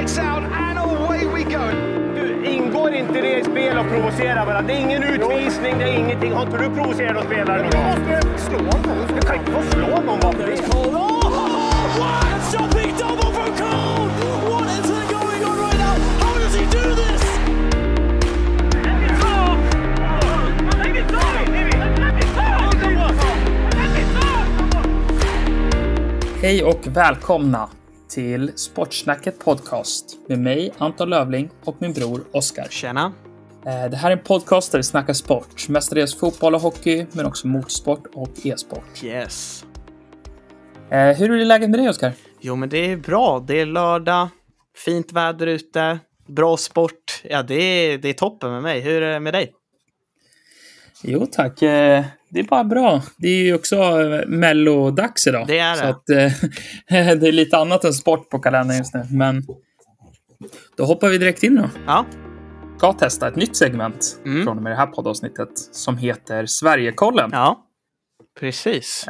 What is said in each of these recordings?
lights out and away we go. Du, ingår inte det i spel att provocera varandra? Det är ingen utvisning, det är ingenting. Har inte du provocerat någon spelare? Då måste du slå honom. Du kan inte få slå någon bara för det. Jumping double from Cole! What is going on right now? How does he do this? Hej och välkomna till Sportsnacket Podcast med mig, Anton Lövling och min bror Oskar. Tjena. Eh, Det här är en podcast där vi snackar sport, mestadels fotboll och hockey, men också motorsport och e-sport. Yes. Eh, Hur är läget med dig, Oskar? Jo, men det är bra. Det är lördag, fint väder ute, bra sport. Ja, det är, det är toppen med mig. Hur är det med dig? Jo tack, eh, det är bara bra. Det är ju också eh, mellodags idag. Det är det. Så att, eh, det är lite annat än sport på kalendern just nu, men då hoppar vi direkt in då. Ja, ska testa ett nytt segment Mm. från och med det här poddavsnittet som heter Sverigekollen. ja. Precis.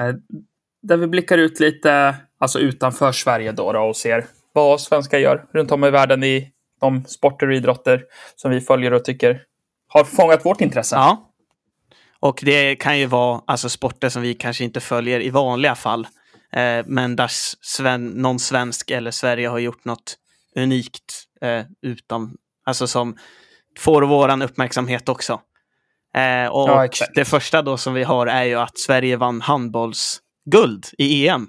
Där vi blickar ut lite, alltså utanför Sverige då, då och ser vad svenskar gör runt om i världen i de sporter och idrotter som vi följer och tycker har fångat vårt intresse. Ja. Och det kan ju vara alltså, sporter som vi kanske inte följer i vanliga fall. Eh, men där sven någon svensk eller Sverige har gjort något unikt eh, utan, alltså som får våran uppmärksamhet också. Eh, och Ja, det första då som vi har är ju att Sverige vann handbollsguld i EM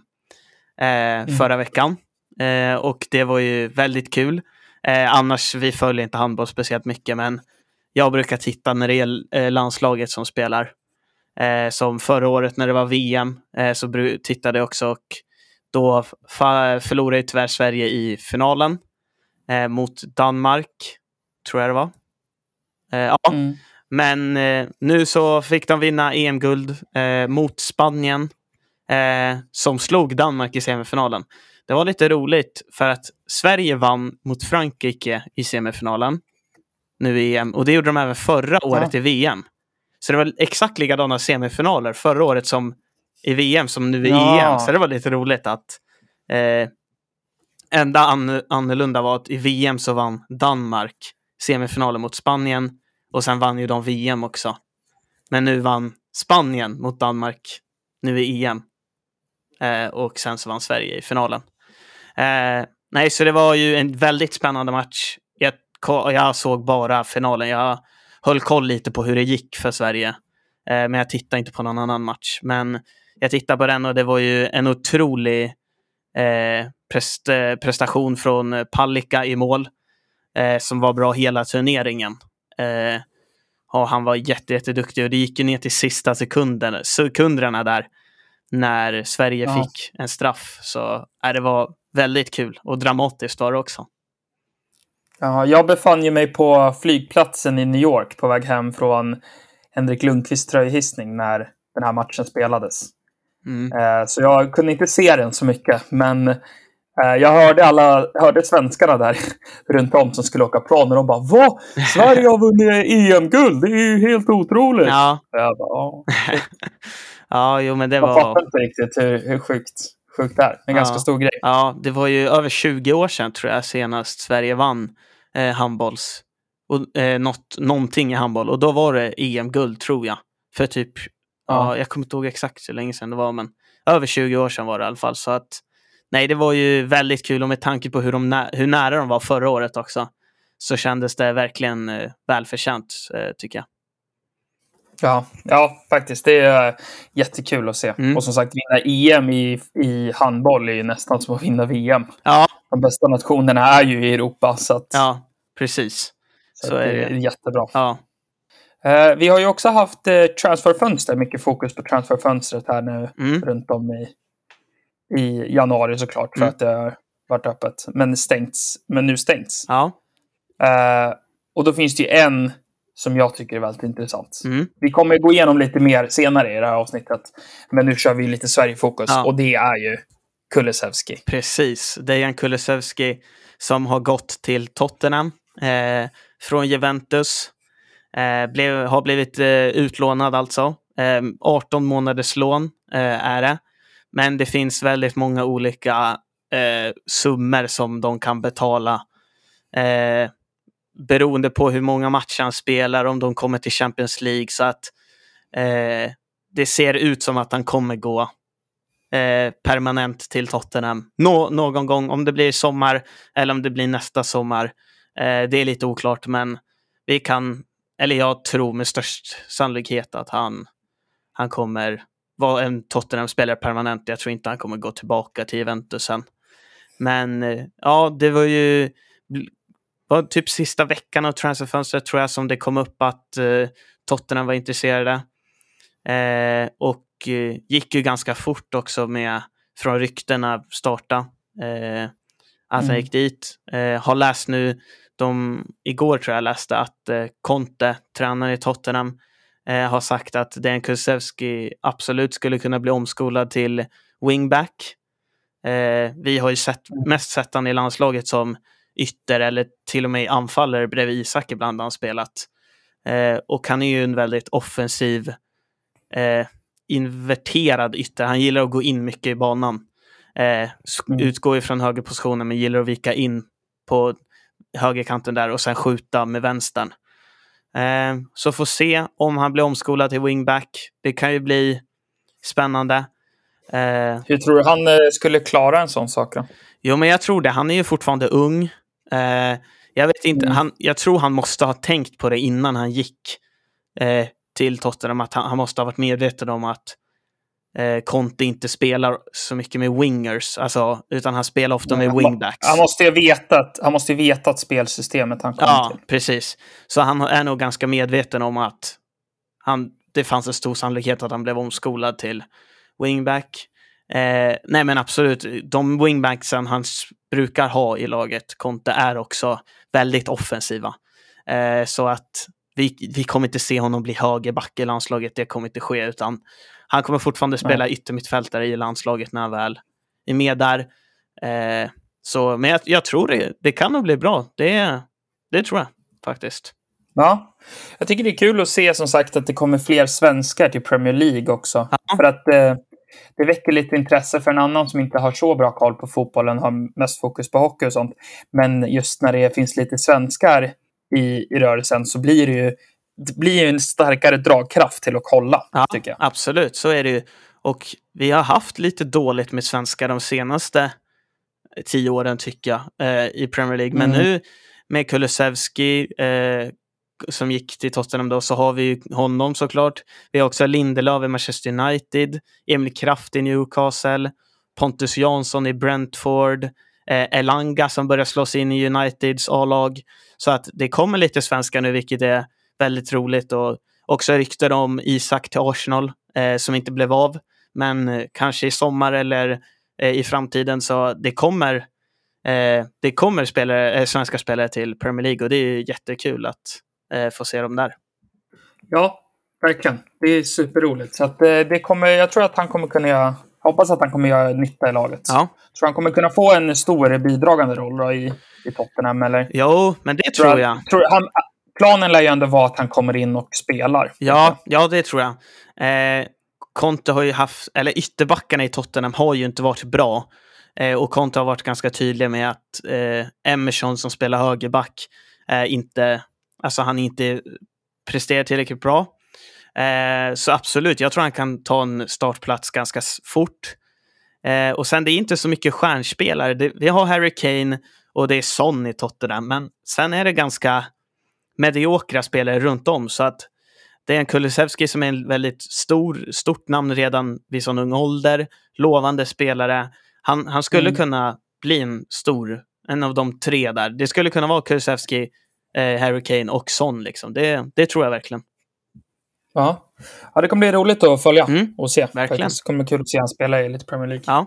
eh, förra veckan. Eh, och det var ju väldigt kul. Eh, annars, vi följer inte handboll speciellt mycket, men jag brukar titta när det är eh, landslaget som spelar. Eh, som förra året när det var VM eh, så tittade jag också och då förlorade ju tyvärr Sverige i finalen eh, mot Danmark, tror jag det var. Eh, ja, Mm. men eh, nu så fick de vinna EM-guld mot Spanien som slog Danmark i semifinalen. Det var lite roligt för att Sverige vann mot Frankrike i semifinalen nu i EM och det gjorde de även förra året i VM. Så det var exakt likadana semifinaler förra året som i VM som nu i Ja. EM. Så det var lite roligt att eh, enda an- annorlunda var att i VM så vann Danmark semifinalen mot Spanien och sen vann ju de VM också. Men nu vann Spanien mot Danmark nu i EM. Eh, och sen så vann Sverige i finalen. Eh, nej, så det var ju en väldigt spännande match. Jag, såg bara finalen. Jag höll koll lite på hur det gick för Sverige. Eh, men jag tittade inte på någon annan match. Men jag tittade på den och det var ju en otrolig eh, eh, prestation från Palicka i mål. Som var bra hela turneringen. Och han var jätte, jätteduktig och det gick ju ner till sista sekunden, sekunderna där när Sverige Ja. fick en straff. Så äh, det var väldigt kul och dramatiskt var det också. Ja, jag befann ju mig på flygplatsen i New York på väg hem från Henrik Lundqvists tröjhissning när den här matchen spelades. Mm. Eh, Så jag kunde inte se den så mycket, men eh, jag hörde alla, hörde svenskarna där runt om som skulle åka plan och de bara Vad? Sverige har vunnit EM-guld! Det är ju helt otroligt! Ja, Jag, bara, ja. jo men det jag fattar var, inte riktigt hur, hur sjukt, sjukt det är. En ganska Ja. stor grej. ja, det var ju över 20 år sedan tror jag senast Sverige vann eh, handbolls, och, eh, något, någonting i handboll och då var det EM-guld tror jag. För typ, ja. Ja. jag kommer inte ihåg exakt hur länge sedan det var men över 20 år sedan var det i alla fall. Så att, nej, det var ju väldigt kul och med tanke på hur, de nä- hur nära de var förra året också så kändes det verkligen eh, välförtjänt eh, tycker jag. Ja, ja, faktiskt. Det är jättekul att se. Mm. Och som sagt, vinna EM i, i handboll är ju nästan som att vinna VM. Ja, De bästa nationerna är ju i Europa, så, att, ja precis. så så är det är det. jättebra. Ja, Eh, vi har ju också haft eh, transferfönster, mycket fokus på transferfönstret här nu mm. runt om i, i januari såklart, för Mm. att det har varit öppet. Men, stängts, men nu stängts. ja. Eh, och då finns det ju en som jag tycker är väldigt intressant. Mm. Vi kommer gå igenom lite mer senare i det här avsnittet. Men nu kör vi lite Sverigefokus Ja. och det är ju Kulusevski. Precis. Dejan Kulusevski som har gått till Tottenham eh, från Juventus. Eh, blev, har blivit eh, utlånad alltså. Eh, 18 månaders lån eh, är det. Men det finns väldigt många olika eh, summor som de kan betala Eh, beroende på hur många matcher han spelar, om de kommer till Champions League. Så att eh, det ser ut som att han kommer gå eh, permanent till Tottenham. Nå någon gång, om det blir i sommar eller om det blir nästa sommar. Eh, det är lite oklart, men vi kan, eller jag tror med störst sannolikhet att han, han kommer vara en Tottenham-spelare permanent. Jag tror inte han kommer gå tillbaka till Juventus sen. Men eh, ja, det var ju var typ sista veckan av transferfönstret tror jag som det kom upp att eh, Tottenham var intresserade. Eh, och eh, gick ju ganska fort också med från ryktena starta. Eh, att han Mm. gick dit. Eh, har läst nu, de, igår tror jag läste att eh, Conte, tränaren i Tottenham, eh, har sagt att Dejan Kulusevski absolut skulle kunna bli omskolad till wingback. Eh, vi har ju sett, mest sett han i landslaget som ytter eller till och med anfallare bredvid Isak ibland har han spelat. Eh, och han är ju en väldigt offensiv, eh, inverterad ytter. Han gillar att gå in mycket i banan. Eh, Mm. Utgår ju från högerpositionen men gillar att vika in på högerkanten där och sen skjuta med vänstern. Eh, så får se om han blir omskolad till wingback. Det kan ju bli spännande. Eh, Hur tror du han eh, skulle klara en sån sak då? Jo, men jag tror det. Han är ju fortfarande ung. Eh, jag vet inte. Mm. Han, jag tror han måste ha tänkt på det innan han gick eh, till Tottenham. Att han, han måste ha varit medveten om att eh, Conte inte spelar så mycket med wingers. Alltså, utan han spelar ofta med wingbacks. Han måste ju veta att, han måste ju veta att spelsystemet han kommer Ja, till. precis. Så han är nog ganska medveten om att han, det fanns en stor sannolikhet att han blev omskolad till wingback. Eh, nej men absolut, de wingbacksen han brukar ha i laget, Conte, är också väldigt offensiva. Eh, så att vi, vi kommer inte se honom bli högerback i landslaget, det kommer inte ske, utan han kommer fortfarande spela yttermittfältare i landslaget när han väl är med där. Eh, så, men jag, jag tror det, det kan nog bli bra. Det, det tror jag faktiskt. Ja, jag tycker det är kul att se som sagt att det kommer fler svenskar till Premier League också. Ja. För att eh, det väcker lite intresse för en annan som inte har så bra koll på fotbollen, har mest fokus på hockey och sånt. Men just när det finns lite svenskar i, i rörelsen så blir det ju det blir en starkare dragkraft till att kolla, Ja, tycker jag. absolut, så är det ju. Och vi har haft lite dåligt med svenskar de senaste tio åren tycker jag eh, i Premier League. Men Mm. nu med Kulusevski eh, som gick till Tottenham då så har vi ju honom såklart. Vi har också Lindelöf i Manchester United, Emil Kraft i Newcastle, Pontus Jansson i Brentford, eh, Elanga som börjar slås in i Uniteds A-lag. Så att det kommer lite svenskar nu, vilket är väldigt roligt. Och också rykten om Isak till Arsenal eh, som inte blev av. Men eh, kanske i sommar eller eh, i framtiden så det kommer, eh, det kommer spelare, eh, svenska spelare till Premier League och det är ju jättekul att eh, få se dem där. Ja, verkligen. Det är superroligt. Så att, eh, det kommer, jag tror att han kommer kunna göra, hoppas att han kommer göra nytta i laget. Ja, Tror han kommer kunna få en stor bidragande roll i, i Tottenham? Eller? jo, men det tror jag. Tror, han, planen lär ju ändå vara att han kommer in och spelar. Ja, ja, det tror jag. Eh, Conte har ju haft, eller ytterbackarna i Tottenham har ju inte varit bra. Eh, och Conte har varit ganska tydlig med att eh, Emerson som spelar högerback eh, inte, alltså han inte presterar tillräckligt bra. Eh, så absolut, jag tror han kan ta en startplats ganska fort. Eh, och sen det är inte så mycket stjärnspelare. Det, vi har Harry Kane och det är Son i Tottenham, men sen är det ganska mediokra spelare runt om. Så att det är en Kulusevski som är en väldigt stor, stort namn redan vid sån ung ålder. Lovande spelare. Han, han skulle Mm. kunna bli en stor, en av de tre där. Det skulle kunna vara Kulusevski, eh, Harry Kane och Son. Liksom. Det, det tror jag verkligen. Ja. ja, det kommer bli roligt att följa Mm, och se. verkligen. Faktiskt. Det kommer bli kul att se han spela i lite Premier League. Ja,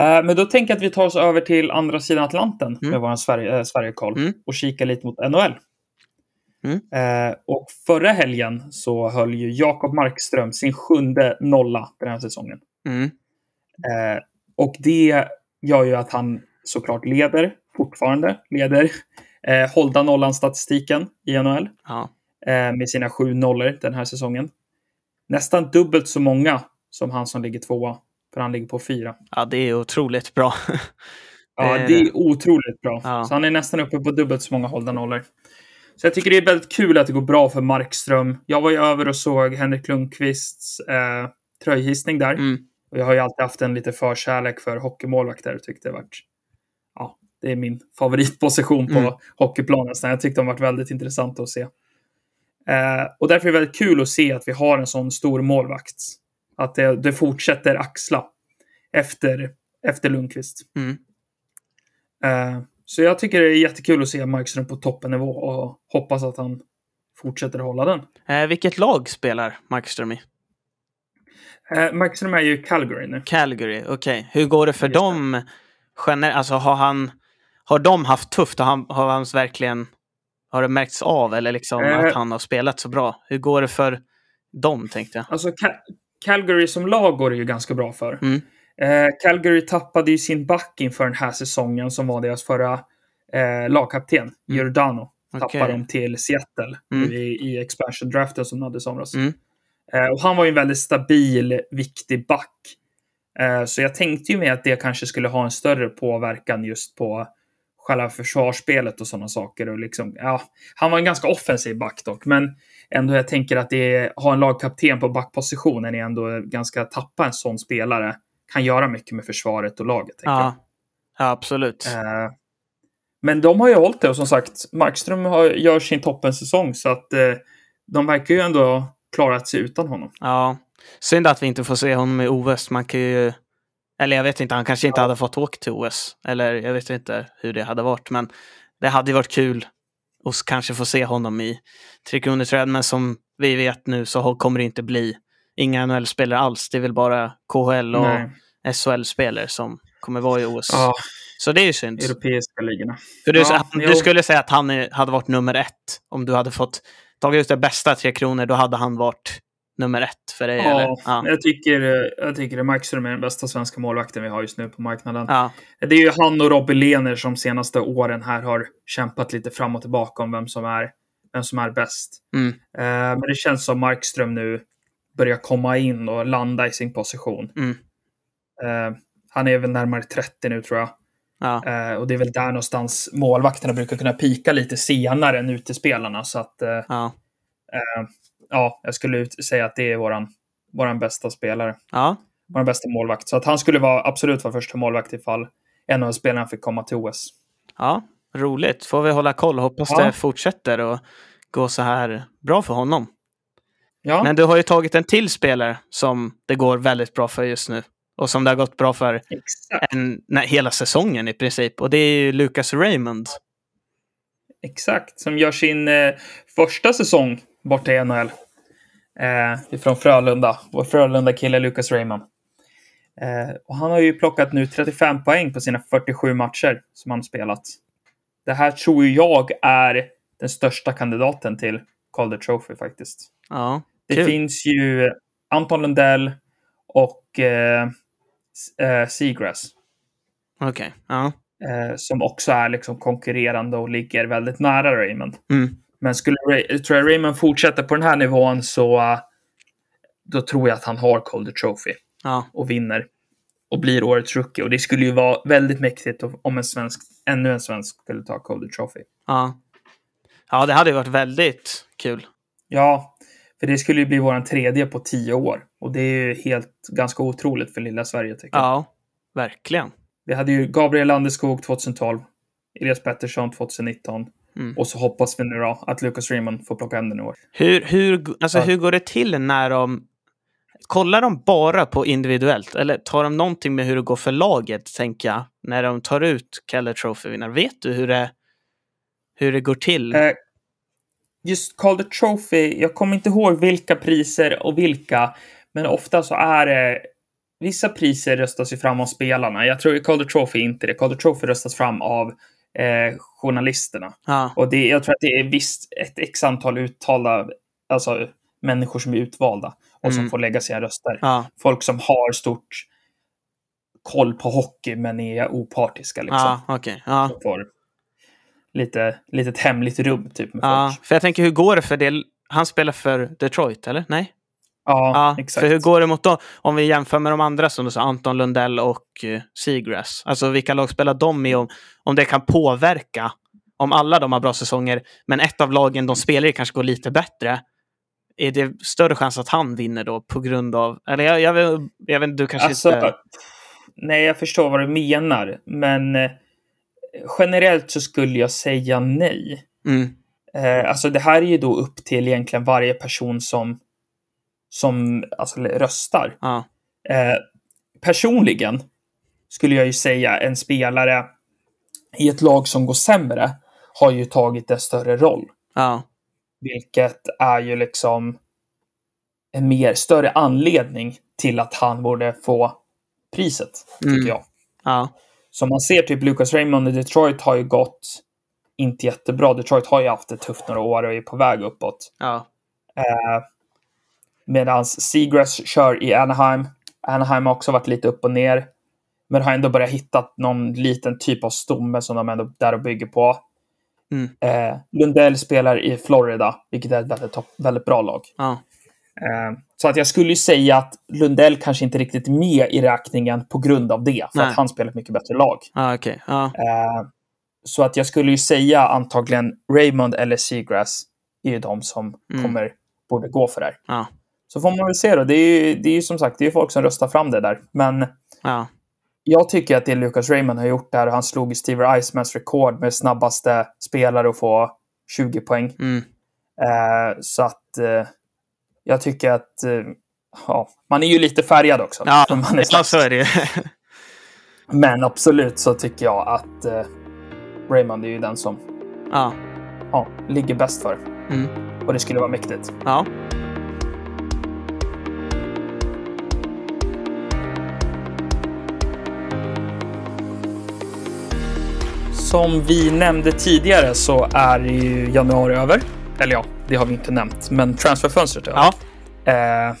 Eh, men då tänker jag att vi tar oss över till andra sidan Atlanten Mm. med vår Sverige, eh, Sverigekoll Mm. och kikar lite mot NHL. Mm. Eh, och förra helgen så höll ju Jakob Markström sin sjunde nolla den här säsongen. mm, Eh, och det gör ju att han såklart leder, fortfarande leder, eh, hållda nollan-statistiken i NHL ja. Eh, med sina sju nollor den här säsongen. Nästan dubbelt så många som han som ligger tvåa, för han ligger på fyra. ja, det är otroligt bra. Ja, Det är otroligt bra. Ja. Så han är nästan uppe på dubbelt så många hållna nollor. Så jag tycker det är väldigt kul att det går bra för Markström. Jag var ju över och såg Henrik Lundqvists eh, tröjhissning där. Mm. Och jag har ju alltid haft en lite förkärlek för hockeymålvakter och tyckte det varit... Ja, det är min favoritposition på Mm. hockeyplanen. Så jag tyckte de varit väldigt intressanta att se. Eh, och därför är det väldigt kul att se att vi har en sån stor målvakt. Att det, det fortsätter axla efter, efter Lundqvist. Mm. Eh, så jag tycker det är jättekul att se Markström på toppennivå och hoppas att han fortsätter hålla den. Eh, vilket lag spelar Markström i? Eh, Markström är ju Calgary nu. Calgary, okej. Hur går det för Just dem? Gener- alltså har han... Har de haft tufft? Har han, har han verkligen... Har det märkts av eller liksom Eh. att han har spelat så bra? Hur går det för dem tänkte jag? Alltså Ca- Calgary som lag går det ju ganska bra för. Mm. Eh, Calgary tappade ju sin back inför den här säsongen som var deras förra eh, lagkapten, Giordano. Tappade Okej. dem till Seattle Mm. i, i expansion draften som de hade i somras. Mm. Eh, och han var ju en väldigt stabil, viktig back. Eh, så jag tänkte ju med att det kanske skulle ha en större påverkan just på själva försvarsspelet och sådana saker. Och liksom, ja, han var en ganska offensiv back dock, men ändå jag tänker att det ha en lagkapten på backpositionen är ändå ganska tappa en sån spelare. Kan göra mycket med försvaret och laget. Ja. ja, absolut. Eh, men de har ju hållit det och som sagt, Markström har, gör sin toppensäsong så att eh, de verkar ju ändå ha klarat sig utan honom. Ja. Synd att vi inte får se honom i OS. Man kan ju... Eller jag vet inte, han kanske inte hade fått åka till OS. Eller jag vet inte hur det hade varit. Men det hade varit kul att kanske få se honom i Tre Kronor-tröjan. Men som vi vet nu så kommer det inte bli inga NHL-spelare alls. Det är väl bara KHL och Nej. SHL-spelare som kommer vara i OS. Ja, Så det är ju synd. europeiska ligorna. För du, Ja, du jo. skulle säga att han är, hade varit nummer ett. Om du hade fått tagit ut det bästa Tre Kronor, då hade han varit nummer ett för dig? Ja, Ja. Jag tycker, eh, jag tycker att Markström är den bästa svenska målvakten vi har just nu på marknaden. Ja. Det är ju han och Robin Lehner som senaste åren här har kämpat lite fram och tillbaka om vem som är, vem som är bäst. Mm. Eh, men det känns som Markström nu börjar komma in och landa i sin position. Mm. Eh, han är väl närmare 30 nu tror jag. Ja. Eh, och det är väl där någonstans målvakterna brukar kunna pika lite senare än utespelarna. Så att, eh, Ja. ja, jag skulle säga att det är våran, våran bästa spelare. ja. Vår bästa målvakt. Så att han skulle vara, absolut vara första målvakt ifall en av spelarna fick komma till OS. Ja, roligt. Får vi hålla koll. Hoppas Ja. det fortsätter och gå så här bra för honom. Ja, Men du har ju tagit en till spelare som det går väldigt bra för just nu. Och som det har gått bra för en, nej, hela säsongen i princip. Och det är ju Lucas Raymond. Exakt. Som gör sin eh, första säsong borta i NHL. Eh, ifrån Frölunda. Vår Frölunda-kille Lucas Raymond. Eh, och han har ju plockat nu 35 poäng på sina 47 matcher som han spelat. Det här tror jag är den största kandidaten till Calder Trophy faktiskt. Ja, Det finns ju Anton Lundell och eh, eh, Seagrass. Okej. Ja. Eh, som också är liksom konkurrerande och ligger väldigt nära Raymond. Mm. Men skulle Ray, jag Raymond fortsätter på den här nivån så eh, då tror jag att han har Calder Trophy Ja. och vinner och blir årets rookie. Och det skulle ju vara väldigt mäktigt om en svensk, ännu en svensk skulle ta Calder Trophy. Ja. Ja, det hade ju varit väldigt kul. Ja, för det skulle ju bli våran tredje på tio år. Och det är ju helt ganska otroligt för lilla Sverige tycker jag. Ja, verkligen. Vi hade ju Gabriel Landeskog 2012, Elias Pettersson 2019 Mm. och så hoppas vi nu då att Lucas Raymond får plocka hem den i år. Hur, hur, alltså, hur går det till när de... Kollar de bara på individuellt? Eller tar de någonting med hur det går för laget, tänker jag, när de tar ut Keller Trophy-vinnare? Vet du hur det, hur det går till? Eh, just Calder Trophy, jag kommer inte ihåg vilka priser och vilka, men ofta så är det Vissa priser röstas ju fram av spelarna. Jag tror Calder Trophy är inte det. Calder Trophy röstas fram av eh, journalisterna. Ja, Och det, jag tror att det är visst ett x antal uttalda, alltså människor som är utvalda och som Mm. får lägga sina röster. ja, Folk som har stort koll på hockey men är opartiska liksom. okej. Ja. Som får lite, litet hemligt rum typ med folk. för jag tänker, hur går det för det? Han spelar för Detroit, eller? Nej? Ja, Ja, exakt. för hur går det mot dem? Om vi jämför med de andra som du sa, Anton Lundell och uh, Seagrass. Alltså vilka lag spelar de i? Om, om det kan påverka. Om alla de har bra säsonger, men ett av lagen de spelar i kanske går lite bättre. Är det större chans att han vinner då på grund av... Eller jag, jag, vet, jag vet du kanske Alltså, inte... nej, jag förstår vad du menar, men eh, generellt så skulle jag säga nej. Mm, Eh, alltså det här är ju då upp till egentligen varje person som, som alltså, röstar. ja, Eh, personligen skulle jag ju säga en spelare i ett lag som går sämre har ju tagit en större roll. ja, Vilket är ju liksom en mer större anledning till att han borde få priset, tycker Mm. jag. ja, Som man ser, typ Lucas Raymond i Detroit har ju gått inte jättebra. Detroit har ju haft det tufft några år och är på väg uppåt. ja, Eh, Medan Seagrass kör i Anaheim. Anaheim har också varit lite upp och ner. Men har ändå börjat hitta någon liten typ av stomme som de ändå är där och bygger på. Mm. Eh, Lundell spelar i Florida, vilket är ett väldigt, topp- väldigt bra lag. ja, Eh, så att jag skulle ju säga att Lundell kanske inte riktigt är med i räkningen på grund av det. För Nej. att han spelar ett mycket bättre lag. ja, okej. Ja, Eh, så att jag skulle ju säga antagligen Raymond eller Seagrass är ju de som Mm. kommer, borde gå för det här. Så får man väl se då. Det är ju, det är ju som sagt, det är folk som röstar fram det där. Men ja, jag tycker att det Lucas Raymond har gjort där, han slog Steve Eismans rekord med snabbaste spelare att få 20 poäng. mm, Eh, så att eh, jag tycker att eh, ja, man är ju lite färgad också. ja, man är ja, så är det. Men absolut så tycker jag att eh, Raymond är ju den som ja, ja, ligger bäst för. mm, Och det skulle vara mäktigt. ja, Som vi nämnde tidigare så är ju januari över. Eller ja, det har vi inte nämnt, men transferfönstret är över. ja, Eh,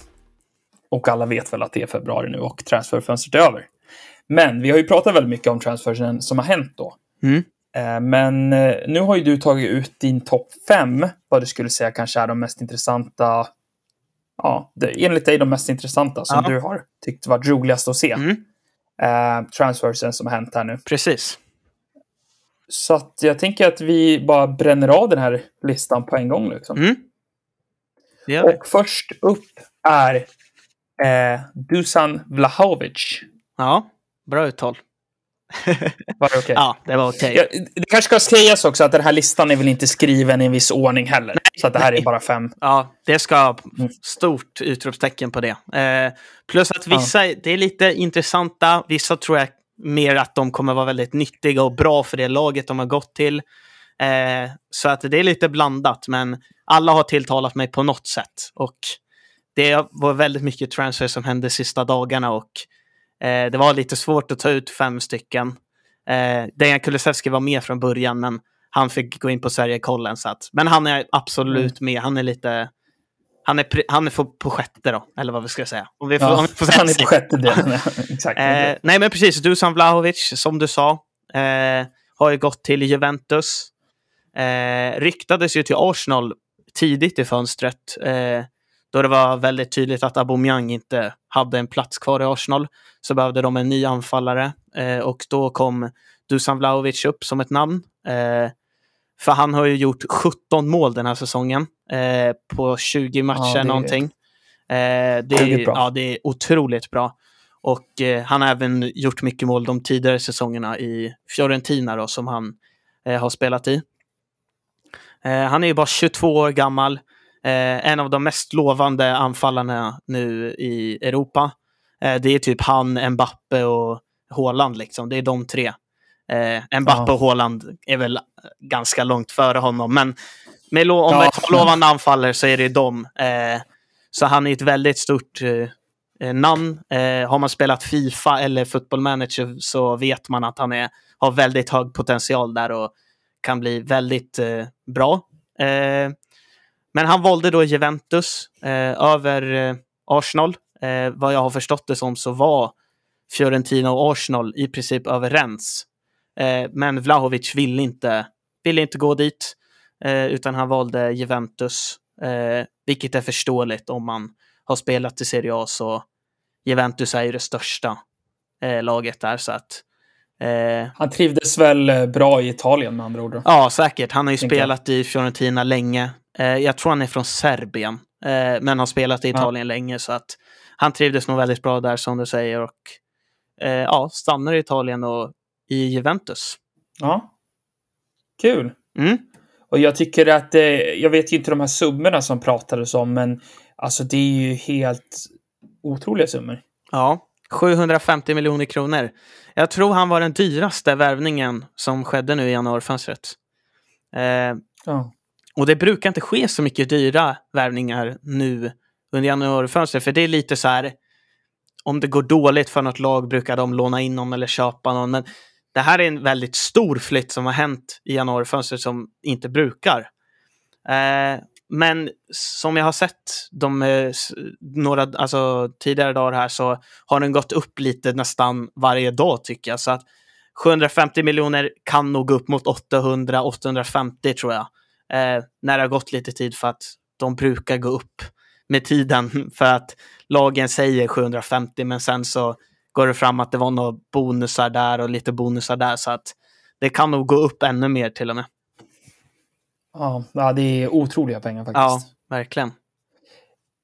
och alla vet väl att det är februari nu och transferfönstret är över. Men vi har ju pratat väldigt mycket om transfersen som har hänt då. mm, Eh, men eh, nu har ju du tagit ut din topp fem, vad du skulle säga kanske är de mest intressanta, ja, det, enligt dig de mest intressanta som Ja. du har tyckt varit roligast att se. mm, Eh, transfersen som har hänt här nu. precis. Så att jag tänker att vi bara bränner av den här listan på en gång. Liksom. Mm. Det. Och först upp är eh, Dusan Vlahovic. Ja, bra uttal. Var det okej? Ja, det var okej. Ja, det kanske ska sägas också att den här listan är väl inte skriven i en viss ordning heller. så att det här är bara fem. Ja, det ska Mm. stort utropstecken på det. Eh, plus att vissa, det är lite intressanta. Vissa tror jag mer att de kommer vara väldigt nyttiga och bra för det laget de har gått till. Eh, så att det är lite blandat, men alla har tilltalat mig på något sätt. Och det var väldigt mycket transfer som hände sista dagarna och eh, det var lite svårt att ta ut fem stycken. Eh, Dejan Kulusevski var med från början, men han fick gå in på Sverigekollen. Så att, men han är absolut med. Han är lite... Han är, han är på, på sjätte då, eller vad vi ska säga. Om vi får, om Ja, vi får han är på sjätte delen. Exakt. Eh, nej, men precis. Dusan Vlahovic, som du sa, eh, har ju gått till Juventus. Eh, ryktades ju till Arsenal tidigt i fönstret. Eh, då det var väldigt tydligt att Aubameyang inte hade en plats kvar i Arsenal. Så behövde de en ny anfallare. Eh, och då kom Dusan Vlahovic upp som ett namn. För han har ju gjort 17 mål den här säsongen. Eh, på 20 matcher Ja, det någonting. Eh, det, är, ja, det är otroligt bra. Och eh, han har även gjort mycket mål de tidigare säsongerna i Fiorentina då, som han eh, har spelat i. Eh, han är ju bara 22 år gammal. Eh, en av de mest lovande anfallarna nu i Europa. Det är typ han, Mbappe och Haaland liksom. Det är de tre. Eh, Mbappe Ja. och Haaland är väl ganska långt före honom. Men med lo- om Ja. man tar lovande anfallare så är det de. Eh, så han är ett väldigt stort eh, namn. Eh, har man spelat Fifa eller Football Manager så vet man att han är, har väldigt hög potential där och kan bli väldigt eh, bra. Eh, men han valde då Juventus eh, över Arsenal. Vad jag har förstått det som så var Fiorentina och Arsenal i princip överens. Eh, men Vlahovic ville inte, ville inte gå dit, eh, utan han valde Juventus. Eh, vilket är förståeligt om man har spelat i Serie A så Juventus är ju det största laget där så att eh, Han trivdes väl bra i Italien med andra ord. då. Ja, säkert. Han har ju Tänker spelat i Fiorentina länge. Eh, jag tror han är från Serbien, eh, men har spelat i Ja. Italien länge så att han trivdes nog väldigt bra där som du säger och ja, stannar i Italien och i Juventus. Ja. Kul. Mm. Och jag tycker att, eh, jag vet ju inte de här summorna som pratades om, men alltså det är ju helt otroliga summor. Ja, 750 miljoner kronor. Jag tror han var den dyraste värvningen som skedde nu i januarifönstret. Eh, Ja. Och det brukar inte ske så mycket dyra värvningar nu under januarifönstret. För det är lite så här, om det går dåligt för något lag brukar de låna in någon eller köpa någon. Men det här är en väldigt stor flytt som har hänt i januarifönstret som inte brukar. Eh, men som jag har sett de, eh, några alltså, tidigare dagar här så har den gått upp lite nästan varje dag tycker jag. Så att 750 miljoner kan nog gå upp mot 800-850 tror jag eh, när det har gått lite tid för att de brukar gå upp med tiden för att lagen säger 750 men sen så går det fram att det var några bonusar där och lite bonusar där så att det kan nog gå upp ännu mer till och med. Ja, ja, det är otroliga pengar Ja, faktiskt. verkligen.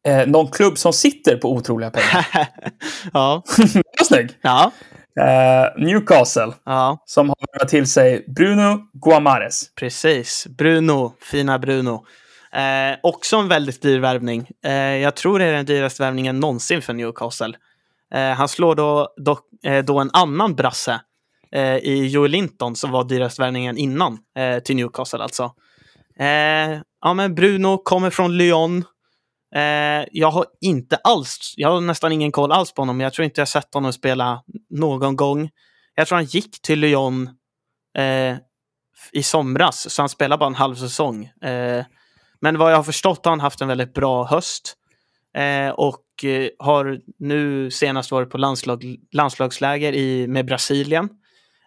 Eh, någon klubb som sitter på otroliga pengar. ja, var snygg. ja, Eh, Newcastle, ja, som har värvat till sig Bruno Guamares. precis. Bruno, fina Bruno. Eh, också en väldigt dyr värvning. Eh, jag tror det är den dyraste värvningen någonsin för Newcastle. Eh, han slår då, då, eh, då en annan brasse eh, i Joel Linton som var dyrast värvningen innan eh, till Newcastle alltså. Eh, ja, men Bruno kommer från Lyon. Eh, jag har inte alls, jag har nästan ingen koll alls på honom. Jag tror inte jag sett honom spela någon gång. Jag tror han gick till Lyon eh, i somras, så han spelar bara en halv säsong. Eh, men vad jag har förstått har han haft en väldigt bra höst. Eh, och Eh, har nu senast varit på landslag, landslagsläger i, med Brasilien.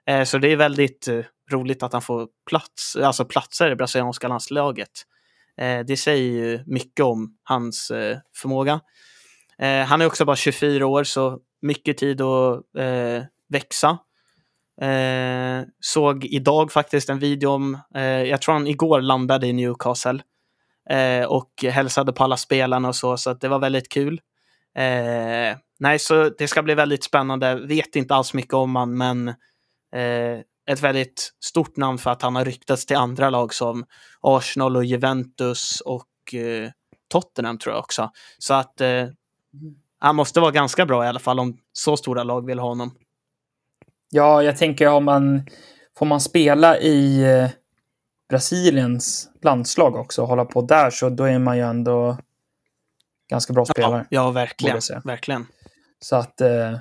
Eh, så det är väldigt eh, roligt att han får plats, alltså platser i det brasilianska landslaget. Det säger ju mycket om hans förmåga. Han är också bara 24 år, så mycket tid att växa. Eh, såg idag faktiskt en video om, eh, jag tror han igår landade i Newcastle eh, och hälsade på alla spelarna och så, så att det var väldigt kul. Eh, nej, så det ska bli väldigt spännande. Vet inte alls mycket om han, men eh, ett väldigt stort namn för att han har ryktats till andra lag som Arsenal och Juventus och eh, Tottenham tror jag också. Så att eh, han måste vara ganska bra i alla fall om så stora lag vill ha honom. Ja, jag tänker om man får man spela i eh, Brasiliens landslag också och hålla på där så då är man ju ändå ganska bra spelare. Ja, ja verkligen. verkligen. Så att, eh,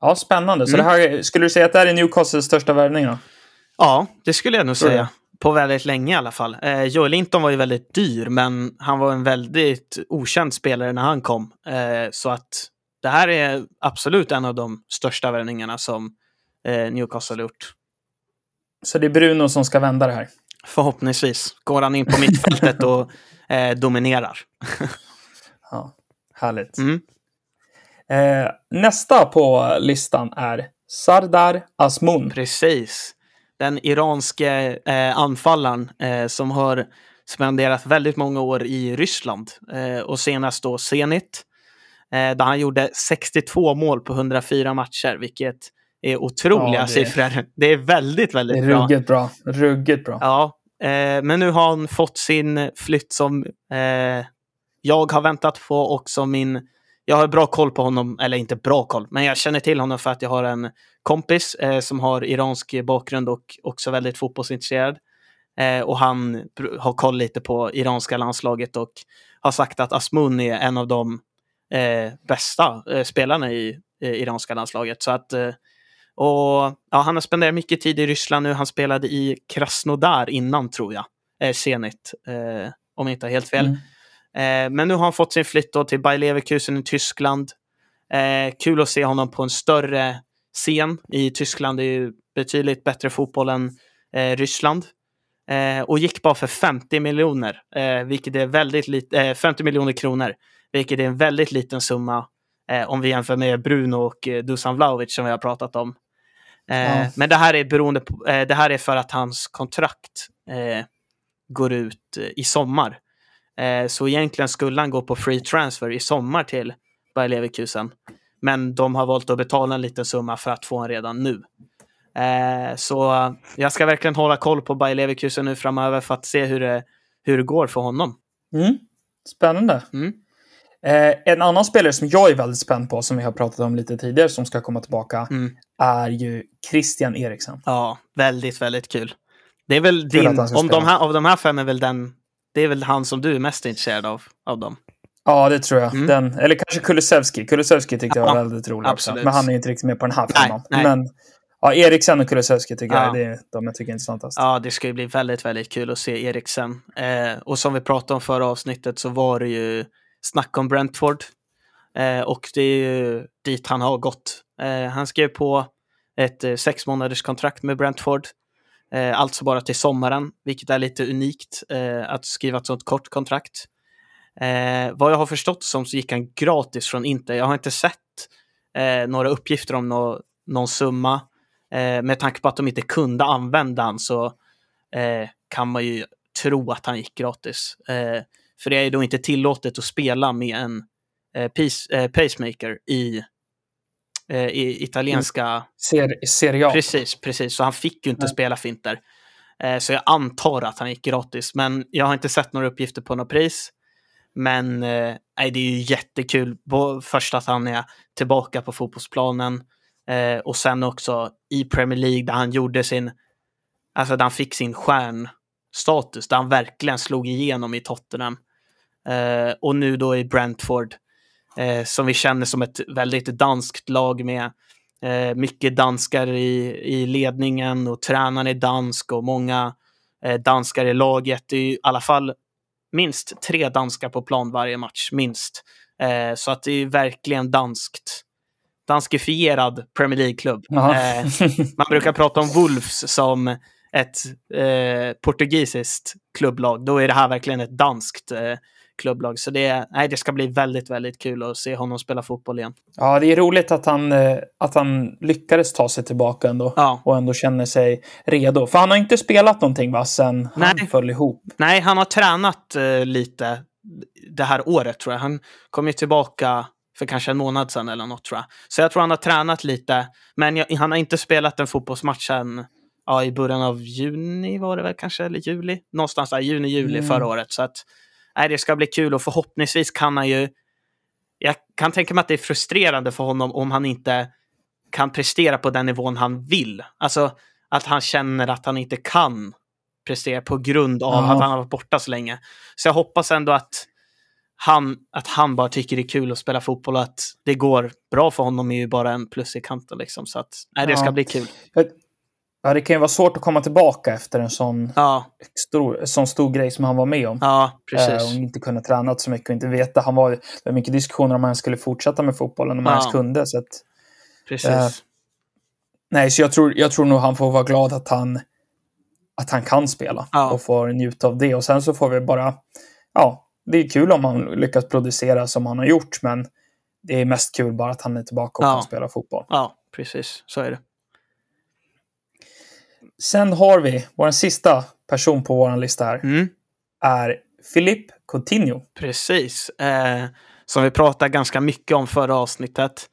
ja, spännande. Så Mm. det här, skulle du säga att det här är Newcastles största värvning då? Ja, det skulle jag nog du säga. På väldigt länge i alla fall. Eh, Joel Linton var ju väldigt dyr, men han var en väldigt okänd spelare när han kom. Eh, så att det här är absolut en av de största värvningarna som eh, Newcastle har gjort. Så det är Bruno som ska vända det här. Förhoppningsvis går han in på mittfältet och eh, dominerar. Härligt. Mm. Eh, nästa på listan är Sardar Azmoun. Precis. Den iranske eh, anfallaren eh, som har spenderat väldigt många år i Ryssland eh, och senast då Zenit. Eh, där han gjorde 62 mål på 104 matcher, vilket är otroliga Ja, det- siffror. Det är väldigt, Det väldigt är bra. ruggigt bra. Ruggigt bra. Ja, eh, men nu har han fått sin flytt som eh, jag har väntat på också min... Jag har bra koll på honom, eller inte bra koll, men jag känner till honom för att jag har en kompis eh, som har iransk bakgrund och också väldigt fotbollsintresserad. Eh, och han har koll lite på iranska landslaget och har sagt att Asmun är en av de eh, bästa eh, spelarna i eh, iranska landslaget. Så att, eh, och, ja, han har spenderat mycket tid i Ryssland nu. Han spelade i Krasnodar innan, tror jag. Eh, Zenit, eh, om jag inte har helt fel. Mm. Eh, men nu har han fått sin flytt till Bayer Leverkusen i Tyskland. Eh, kul att se honom på en större scen i Tyskland. Det är ju betydligt bättre fotboll än eh, Ryssland. Och gick bara för 50 miljoner, vilket är väldigt lite, eh, 50 miljoner kronor, vilket är en väldigt liten summa om vi jämför med Bruno och Dusan Vlahovic som vi har pratat om. Ja. Men det här är beroende på, det här är för att hans kontrakt går ut i sommar. Eh, så egentligen skulle han gå på free transfer i sommar till Bayer Leverkusen. Men de har valt att betala en liten summa för att få honom redan nu. Eh, så jag ska verkligen hålla koll på Bayer Leverkusen nu framöver för att se hur det, hur det går för honom. Mm. Spännande. Mm. Eh, en annan spelare som jag är väldigt spänd på, som vi har pratat om lite tidigare, som ska komma tillbaka, Mm. är ju Christian Eriksen. Ja, väldigt, väldigt kul. Det är väl Kul din, om de här, av de här fem är väl den, det är väl han som du är mest intresserad av, av dem. Ja, det tror jag. Mm. Den, eller kanske Kulusevski. Kulusevski tyckte jag var väldigt rolig absolut. också. Men han är inte riktigt med på den här Nej, femman. nej. Men ja, Eriksen och Kulusevski tycker Ja. jag det är de jag tycker är intressantast. Ja, det ska ju bli väldigt, väldigt kul att se Eriksen. Eh, och som vi pratade om förra avsnittet så var det ju snack om Brentford. Eh, och det är ju dit han har gått. Eh, han skrev på ett eh, sex månaders kontrakt med Brentford. Eh, alltså bara till sommaren, vilket är lite unikt eh, att skriva ett sånt kort kontrakt. Eh, vad jag har förstått som så gick han gratis från Inter. Jag har inte sett eh, några uppgifter om no någon summa. Eh, med tanke på att de inte kunde använda han så eh, kan man ju tro att han gick gratis. Eh, för det är ju då inte tillåtet att spela med en eh, pace, eh, pacemaker i, eh, i italienska... Ser, Serie A. Precis, precis. Så han fick ju inte Nej. spela finter. Eh, så jag antar att han gick gratis. Men jag har inte sett några uppgifter på något pris. Men eh, det är ju jättekul. Först att han är tillbaka på fotbollsplanen. Eh, och sen också i Premier League där han gjorde sin... Alltså där han fick sin stjärnstatus. Där han verkligen slog igenom i Tottenham. Eh, och nu då i Brentford. Eh, som vi känner som ett väldigt danskt lag med eh, mycket danskar i, i ledningen och tränaren är dansk och många eh, danskar i laget. Det är ju i alla fall minst tre danskar på plan varje match, minst. Eh, så att det är verkligen danskt. Danskifierad Premier League-klubb. Eh, man brukar prata om Wolves som ett eh, portugisiskt klubblag. Då är det här verkligen ett danskt eh, klubblag. Så det, nej, det ska bli väldigt, väldigt kul att se honom spela fotboll igen. Ja, det är roligt att han, eh, att han lyckades ta sig tillbaka ändå. Ja. Och ändå känner sig redo. För han har inte spelat någonting va, sen han Nej. föll ihop. Nej, han har tränat eh, lite det här året tror jag. Han kom ju tillbaka för kanske en månad sedan eller något tror jag. Så jag tror han har tränat lite. Men jag, han har inte spelat en fotbollsmatch sedan ja, i början av juni var det väl kanske, eller juli. Någonstans där, juni, juli Mm. förra året. Så att nej, det ska bli kul och förhoppningsvis kan han ju... Jag kan tänka mig att det är frustrerande för honom om han inte kan prestera på den nivån han vill. Alltså att han känner att han inte kan prestera på grund av Jaha. att han har varit borta så länge. Så jag hoppas ändå att han, att han bara tycker det är kul att spela fotboll och att det går bra för honom är ju bara en plus i kanten. Liksom. Så att, nej, det ska Ja. bli kul. Ja, det kan ju vara svårt att komma tillbaka efter en sån Ja, stor, sån stor grej som han var med om. ja Eh, precis. och inte kunna träna så mycket och inte veta. Han var, det var mycket diskussioner om han skulle fortsätta med fotbollen, om han Ja. ens kunde. Så att, precis. eh, nej, så jag tror, jag tror nog han får vara glad att han, att han kan spela Ja. och får njuta av det. Och sen så får vi bara, ja, det är kul om han lyckas producera som han har gjort, men det är mest kul bara att han är tillbaka och kan spela fotboll. Ja, precis. Så är det. Sen har vi, vår sista person på vår lista här, Mm. är Philippe Coutinho. Precis. Eh, som vi pratade ganska mycket om förra avsnittet.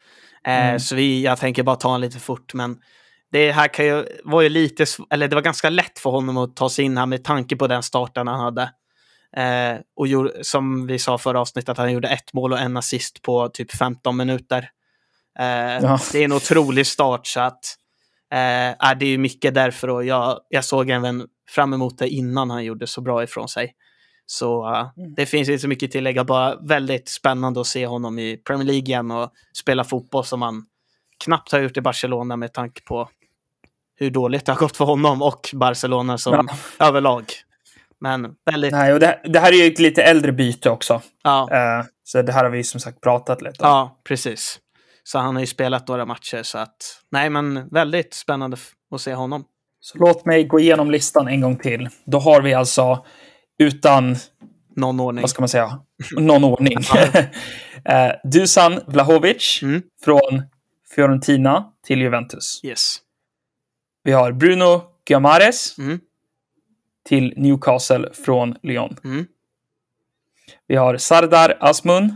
Eh, Mm. Så vi, jag tänker bara ta en lite fort, men det här kan ju, var ju lite, eller det var ganska lätt för honom att ta sig in här med tanke på den starten han hade. Eh, och gjorde, som vi sa förra avsnittet, att han gjorde ett mål och en assist på typ 15 minuter. Eh, Ja. Det är en otrolig start, så att eh, är det är ju mycket därför och jag, jag såg även fram emot det innan han gjorde så bra ifrån sig. Så eh, det finns inte så mycket att tillägga, bara väldigt spännande att se honom i Premier League igen och spela fotboll som han knappt har gjort i Barcelona med tanke på hur dåligt det har gått för honom och Barcelona som överlag. Men väldigt, Nej, och det, det här är ju ett lite äldre byte också. ja, Eh, så det här har vi som sagt pratat lite om. ja, precis. Så han har ju spelat några matcher så att, nej men väldigt spännande att se honom. Så låt mig gå igenom listan en gång till. Då har vi alltså utan någon ordning. vad ska man säga, någon ordning. eh, Dusan Vlahovic Mm. från Fiorentina till Juventus. Yes. Vi har Bruno Guiamares Mm. till Newcastle från Lyon. Mm. Vi har Sardar Asmun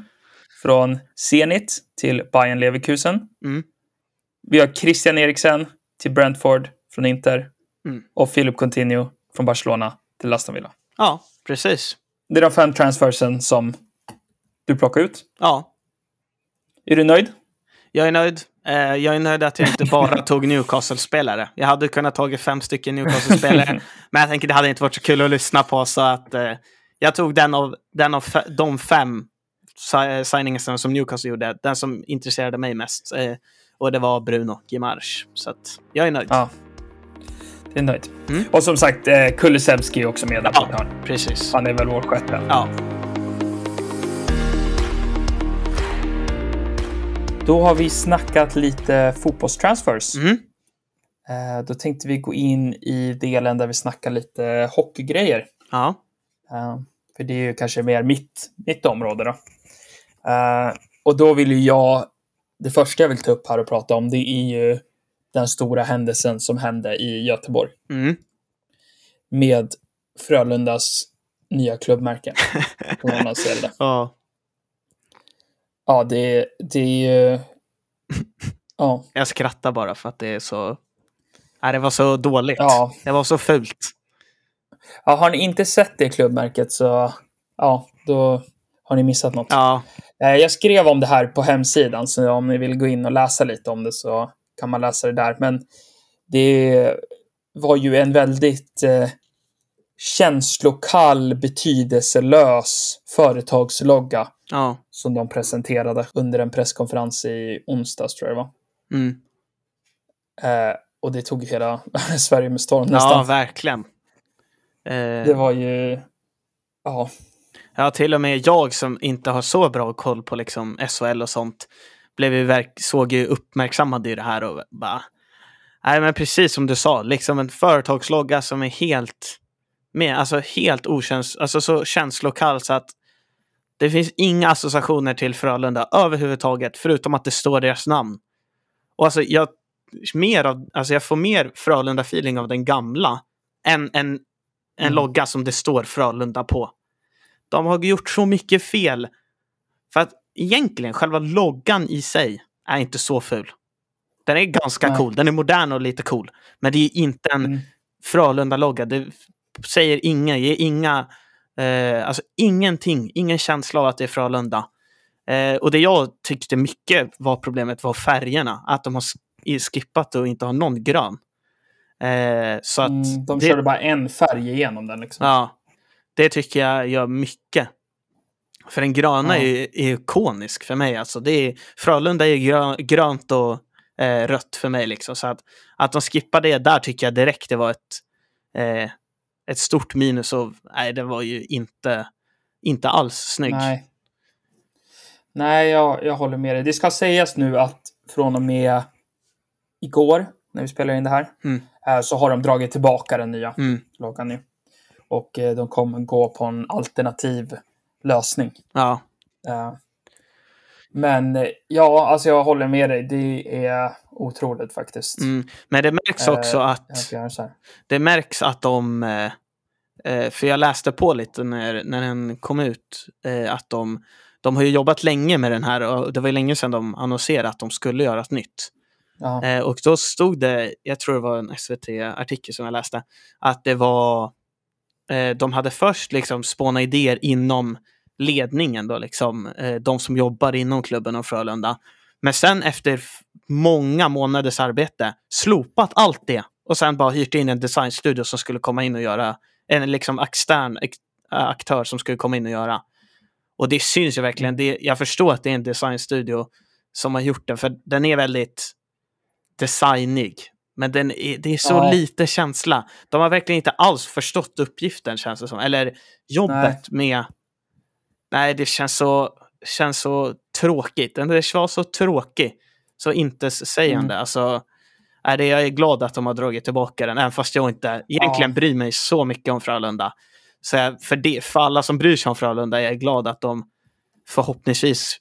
från Zenit till Bayern Leverkusen. Mm. Vi har Christian Eriksen till Brentford från Inter. Mm. Och Philip Coutinho från Barcelona till Aston Villa. Ja, precis. Det är de fem transfersen som du plockar ut. Ja, Är du nöjd? jag är nöjd. Eh, jag är nöjd att jag inte bara tog Newcastle-spelare. Jag hade kunnat tagit fem stycken Newcastle-spelare, men jag tänker det hade inte varit så kul att lyssna på, så att eh, jag tog den av, den av de fem si- signingarna som Newcastle gjorde, den som intresserade mig mest. Eh, och det var Bruno Gimarch. Så att jag är nöjd. Ja. Det är nöjd. Mm. Och som sagt, eh, Kulusevski är också med där på Ja, hörn. precis. Han är väl vår sjätte. Ja. Då har vi snackat lite fotbollstransfers. Mm. Eh, då tänkte vi gå in i delen där vi snackar lite hockeygrejer. Ja. Eh, för det är ju kanske mer mitt, mitt område då. Eh, och då vill ju jag, det första jag vill ta upp här och prata om, det är ju den stora händelsen som hände i Göteborg Mm. med Frölundas nya klubbmärke. Om man anser det. Ja. Ja, det, det är ju... Ja, Jag skrattar bara för att det är så... Nej, det var så dåligt. ja. Det var så fult. ja. Har ni inte sett det klubbmärket så ja, då har ni missat något. Ja. Eh, Jag skrev om det här på hemsidan, så om ni vill gå in och läsa lite om det så kan man läsa det där. Men det var ju en väldigt eh, känslokall, betydelselös företagslogga Ja. som de presenterade under en presskonferens i onsdags, tror jag det var. Mm. Eh, och det tog hela Sverige med storm Ja, nästan. verkligen. Eh, det var ju... Ja, Ja, till och med jag som inte har så bra koll på liksom SHL och sånt blev ju verk- såg ju uppmärksammad i det här och bara... Nej, men precis som du sa, liksom en företagslogga som är helt med, alltså helt okäns, alltså så känslokall så att det finns inga associationer till Frölunda överhuvudtaget, förutom att det står deras namn. Och alltså jag, mer av, alltså jag får mer Frölunda-feeling av den gamla än en, en Mm. logga som det står Frölunda på. De har gjort så mycket fel. För att egentligen, själva loggan i sig är inte så ful. Den är ganska Nej. cool. Den är modern och lite cool. Men det är inte en Mm. Frölunda-logga. Det säger inga, ger inga, eh, alltså ingenting, ingen känsla av att det är Frölunda. Eh, och det jag tyckte mycket var problemet var färgerna. Att de har sk- skippat och inte har någon grön. Eh, så att mm, de det- körde bara en färg igenom den. Liksom. Ja, det tycker jag gör mycket. För den gröna Ja. är, är ikonisk för mig. Alltså det är, Frölunda är grö, grönt och eh, rött för mig. Liksom. Så att, att de skippar det där tycker jag direkt det var ett, eh, ett stort minus. Och, nej, det var ju inte, inte alls snygg. Nej. Nej, jag, jag håller med dig. Det ska sägas nu att från och med igår, när vi spelar in det här, Mm. eh, så har de dragit tillbaka den nya Mm. loggan nu. Och eh, de kommer gå på en alternativ lösning. Ja, Eh, Men eh, ja, alltså jag håller med dig. Det är otroligt faktiskt. mm. Men det märks också att det märks att de, för jag läste på lite när, när den kom ut, att de, de har ju jobbat länge med den här och det var ju länge sedan de annonserade att de skulle göra ett nytt. Ja. Och då stod det, jag tror det var en SVT-artikel som jag läste, att det var, eh, de hade först liksom spåna idéer inom ledningen då, liksom, eh, de som jobbar inom klubben och Frölunda. Men sen efter många månaders arbete slopat allt det och sen bara hyrt in en designstudio som skulle komma in och göra, en liksom extern aktör som skulle komma in och göra. Och det syns ju verkligen, det, jag förstår att det är en designstudio som har gjort den, för den är väldigt designig. Men den är, det är så Ja. lite känsla. De har verkligen inte alls förstått uppgiften känns det som. Eller jobbet med... Nej, det känns så, känns så tråkigt. Den var så tråkig. Så intetsägande. Mm. Alltså, nej, det, jag är glad att de har dragit tillbaka den. Även fast jag inte egentligen Ja. bryr mig så mycket om Frölunda. Så jag, för, det, för alla som bryr sig om Frölunda är jag glad att de förhoppningsvis,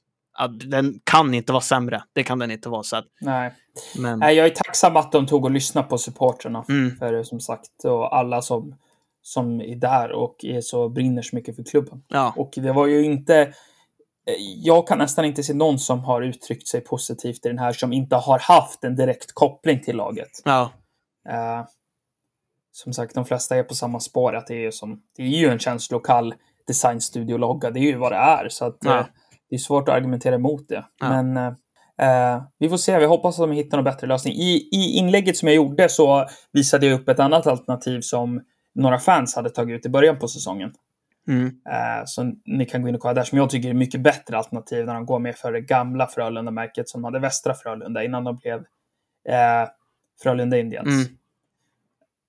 den kan inte vara sämre. Det kan den inte vara. Så att, Nej. men, Nej, jag är tacksam att de tog och lyssnade på supporterna. Mm. För som sagt, och alla som, som är där och är så brinner så mycket för klubben. ja, Och det var ju inte... eh, Jag kan nästan inte se någon som har uttryckt sig positivt i den här som inte har haft en direkt koppling till laget. ja, Eh, som sagt, de flesta är på samma spår. Att det, är ju som, det är ju en känslokall designstudio-logga. Det är ju vad det är. Så att, Ja. Det är svårt att argumentera emot det. Ja. Men eh, eh, vi får se. Vi hoppas att de hittar någon bättre lösning. I, I inlägget som jag gjorde så visade jag upp ett annat alternativ som några fans hade tagit ut i början på säsongen. mm, Eh, så ni kan gå in och kolla där, som jag tycker är mycket bättre alternativ när de går med för det gamla Frölunda-märket som hade Västra Frölunda innan de blev eh, Frölunda Indians. mm,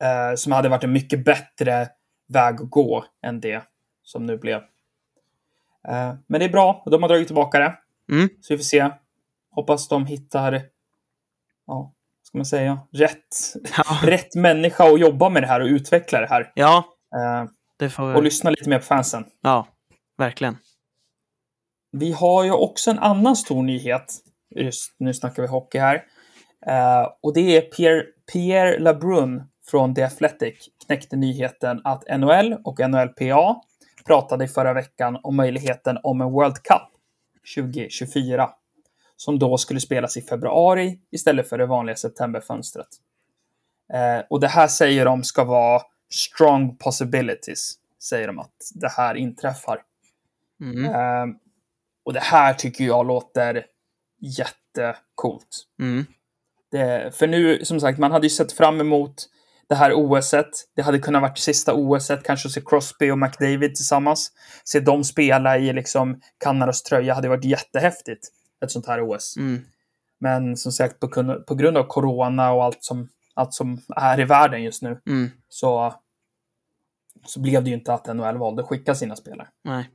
Eh, som hade varit en mycket bättre väg att gå än det som nu blev. Eh, men det är bra, de har dragit tillbaka det. mm. Så vi får se. Hoppas de hittar, ja, vad ska man säga, rätt, Ja, rätt människa att jobba med det här och utveckla det här. ja, Eh, det får och vi. lyssna lite mer på fansen. Ja, verkligen. Vi har ju också en annan stor nyhet. Just nu snackar vi hockey här. Eh, och det är Pierre, Pierre Labrun från The Athletic knäckte nyheten att NHL och NHLPA pratade i förra veckan om möjligheten om en World Cup 2024. Som då skulle spelas i februari istället för det vanliga septemberfönstret. Eh, och det här säger de ska vara strong possibilities. Säger de att det här inträffar. Mm, Ehm, och det här tycker jag låter jättecoolt. mm, Det, för nu, som sagt, man hade ju sett fram emot det här OSet. Det hade kunnat varit sista OSet, kanske se Crosby och McDavid tillsammans. Se dem spela i liksom Kanadas tröja hade varit jättehäftigt. Ett sånt här OS. mm. Men som sagt, på, på grund av corona och allt som, allt som är i världen just nu Mm. så, så blev det ju inte att NHL valde att skicka sina spelare. Nej.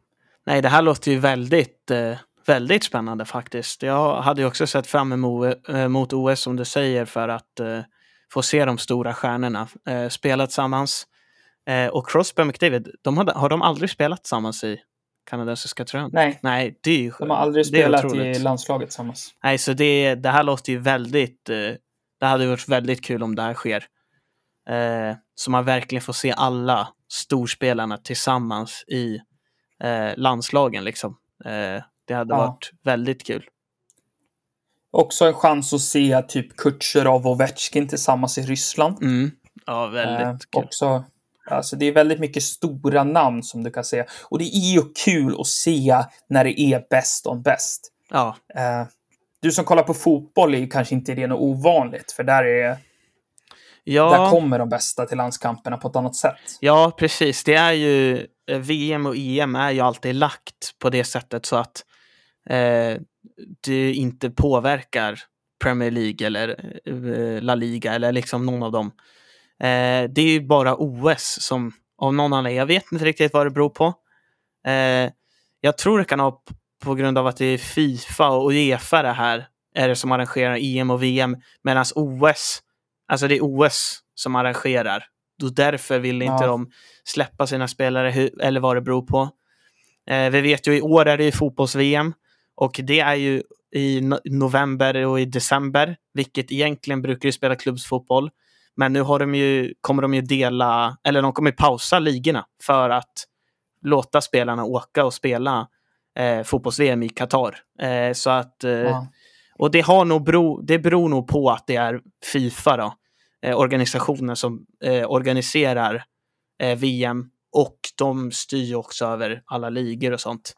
Nej, det här låter ju väldigt, eh, väldigt spännande faktiskt. Jag hade ju också sett fram emot eh, OS som du säger för att eh, få se de stora stjärnorna eh, spela tillsammans. Eh, och Crosby och McDavid, de hade, har de aldrig spelat tillsammans i kanadensiska tröjan? Nej, Nej, det är de har aldrig spelat i landslaget tillsammans. Nej, så det, det här låter ju väldigt... Eh, det hade varit väldigt kul om det här sker. Eh, så man verkligen får se alla storspelarna tillsammans i eh, landslagen. Liksom. Eh, det hade Ja. varit väldigt kul. Också en chans att se typ Kutjerov och Ovechkin tillsammans i Ryssland. Mm. Ja, väldigt Eh, kul. också, alltså det är väldigt mycket stora namn som du kan se. Och det är ju kul att se när det är bäst on bäst. Ja, Eh, du som kollar på fotboll är ju kanske inte det något ovanligt, för där, är, där ja, kommer de bästa till landskamperna på ett annat sätt. ja, precis. Det är ju... eh, VM och EM är ju alltid lagt på det sättet så att eh, det inte påverkar Premier League eller eh, La Liga eller liksom någon av dem. Eh, det är ju bara OS som av någon anledning, jag vet inte riktigt vad det beror på. Eh, jag tror det kan ha på grund av att det är Fifa och Uefa det här är det som arrangerar EM och VM medan OS, alltså det är OS som arrangerar. Då därför vill inte Ja. de släppa sina spelare eller vad det beror på. Vi vet ju i år är det ju fotbolls-VM och det är ju i no- november och i december, vilket egentligen brukar ju spela klubbsfotboll. Men nu har de ju, kommer de ju dela, eller de kommer pausa ligorna för att låta spelarna åka och spela eh, fotbolls-VM i Qatar. Eh, så att, eh, Ja. och det, har nog bero, det beror nog på att det är Fifa, då, eh, organisationen som eh, organiserar eh, VM och de styr också över alla ligor och sånt.